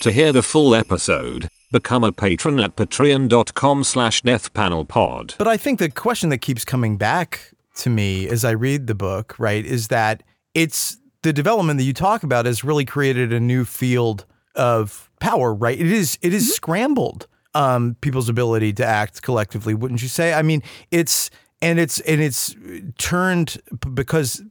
To hear the full episode, become a patron at patreon.com slash deathpanelpod. But I think the question that keeps coming back to me as I read the book, right, is that it's the development that you talk about has really created a new field of power, right? It is it is scrambled um, people's ability to act collectively, wouldn't you say? I mean, it's and it's and it's turned because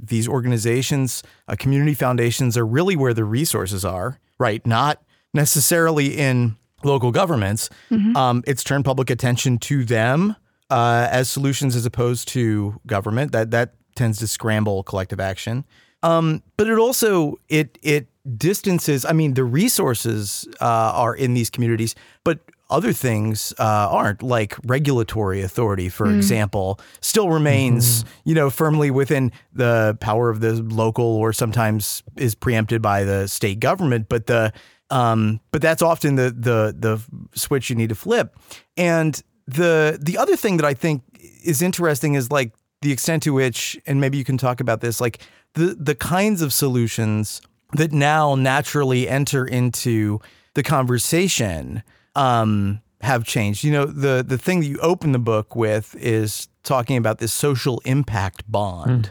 these organizations, uh, community foundations, are really where the resources are, right? Not necessarily in local governments. Um, it's turned public attention to them uh, as solutions as opposed to government. That that tends to scramble collective action. Um, but it also it it distances. I mean, the resources uh, are in these communities, but other things uh, aren't. Like regulatory authority, for example, still remains you know firmly within the power of the local, or sometimes is preempted by the state government. But the um, but that's often the the the switch you need to flip. And the the other thing that I think is interesting is like the extent to which, and maybe you can talk about this, like the the kinds of solutions that now naturally enter into the conversation um, have changed. You know, the the thing that you open the book with is talking about this social impact bond.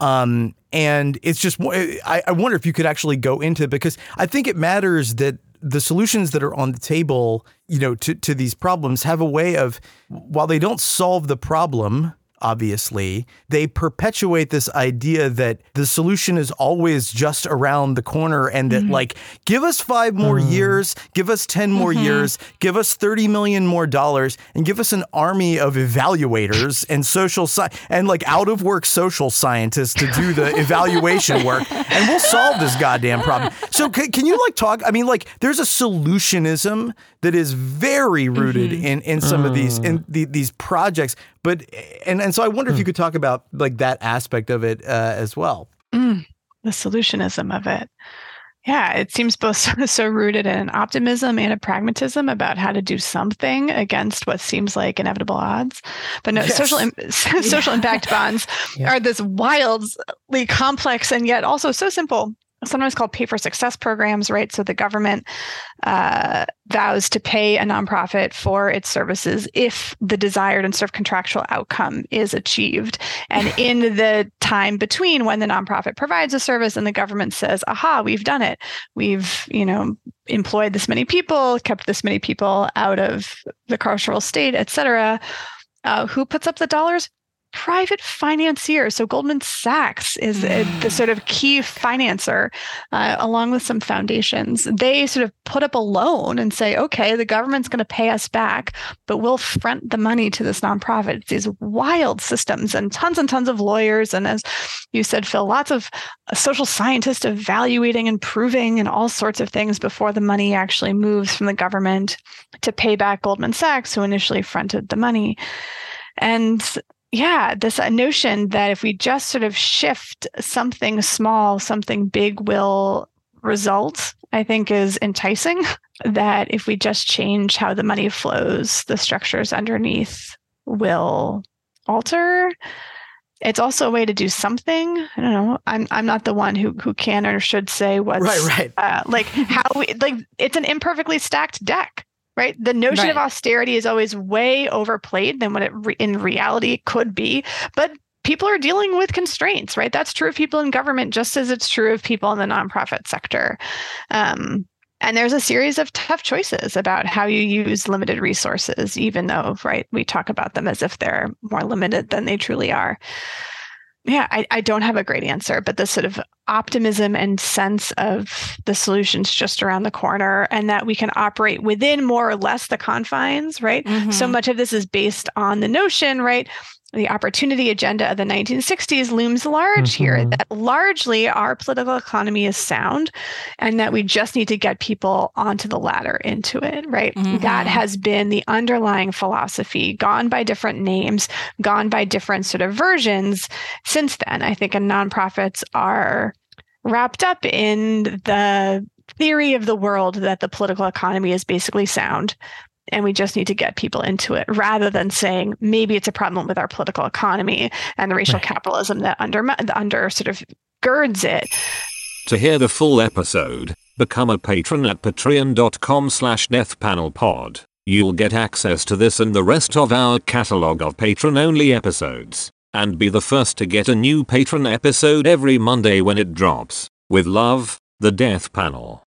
Um, and it's just, I, I wonder if you could actually go into because I think it matters that the solutions that are on the table, you know, to, to these problems have a way of, while they don't solve the problem, obviously, they perpetuate this idea that the solution is always just around the corner and that, mm-hmm. like, give us five more mm-hmm. years, give us 10 more mm-hmm. years, give us 30 million more dollars, and give us an army of evaluators and social sci- and like out of work social scientists to do the evaluation work, and we'll solve this goddamn problem. So, c- can you like talk? I mean, like, there's a solutionism that is very rooted in in some of these in uh. the, these projects, but and and so I wonder if you could talk about like that aspect of it uh, as well. the solutionism of it. Yeah, it seems both so, so rooted in optimism and a pragmatism about how to do something against what seems like inevitable odds. But no, Yes. social im- social impact bonds are this wildly complex and yet also so simple. Sometimes called pay for success programs, right? So the government uh, vows to pay a nonprofit for its services if the desired and sort of contractual outcome is achieved. And in the time between when the nonprofit provides a service and the government says, aha, we've done it. We've, you know, employed this many people, kept this many people out of the carceral state, et cetera. Uh, who puts up the dollars? Private financiers. So Goldman Sachs is uh, the sort of key financer, uh, along with some foundations. They sort of put up a loan and say, okay, the government's going to pay us back, but we'll front the money to this nonprofit. It's these wild systems and tons and tons of lawyers. And as you said, Phil, lots of uh, social scientists evaluating and proving and all sorts of things before the money actually moves from the government to pay back Goldman Sachs, who initially fronted the money. And yeah, this uh, notion that if we just sort of shift something small, something big will result, I think is enticing. That if we just change how the money flows, the structures underneath will alter. It's also a way to do something. I don't know. I'm I'm not the one who who can or should say what's Right, right. uh, like how we, like it's an imperfectly stacked deck right? The notion of austerity is always way overplayed than what it re- in reality could be but people are dealing with constraints right? That's true of people in government just as it's true of people in the nonprofit sector. Um, and there's a series of tough choices about how you use limited resources even though right we talk about them as if they're more limited than they truly are yeah, I, I don't have a great answer, but the sort of optimism and sense of the solutions just around the corner and that we can operate within more or less the confines, right? So mm-hmm. much of this is based on the notion, right? The opportunity agenda of the 1960s looms large here, Mhm. that largely our political economy is sound and that we just need to get people onto the ladder into it, right? That Mhm. has been the underlying philosophy, gone by different names, gone by different sort of versions since then. I think and nonprofits are wrapped up in the theory of the world that the political economy is basically sound and we just need to get people into it rather than saying maybe it's a problem with our political economy and the racial Right. capitalism that under under sort of girds it To hear the full episode, become a patron at patreon.com slash deathpanelpod. You'll get access to this and the rest of our catalog of patron-only episodes, and be the first to get a new patron episode every Monday when it drops. With love, the Death Panel.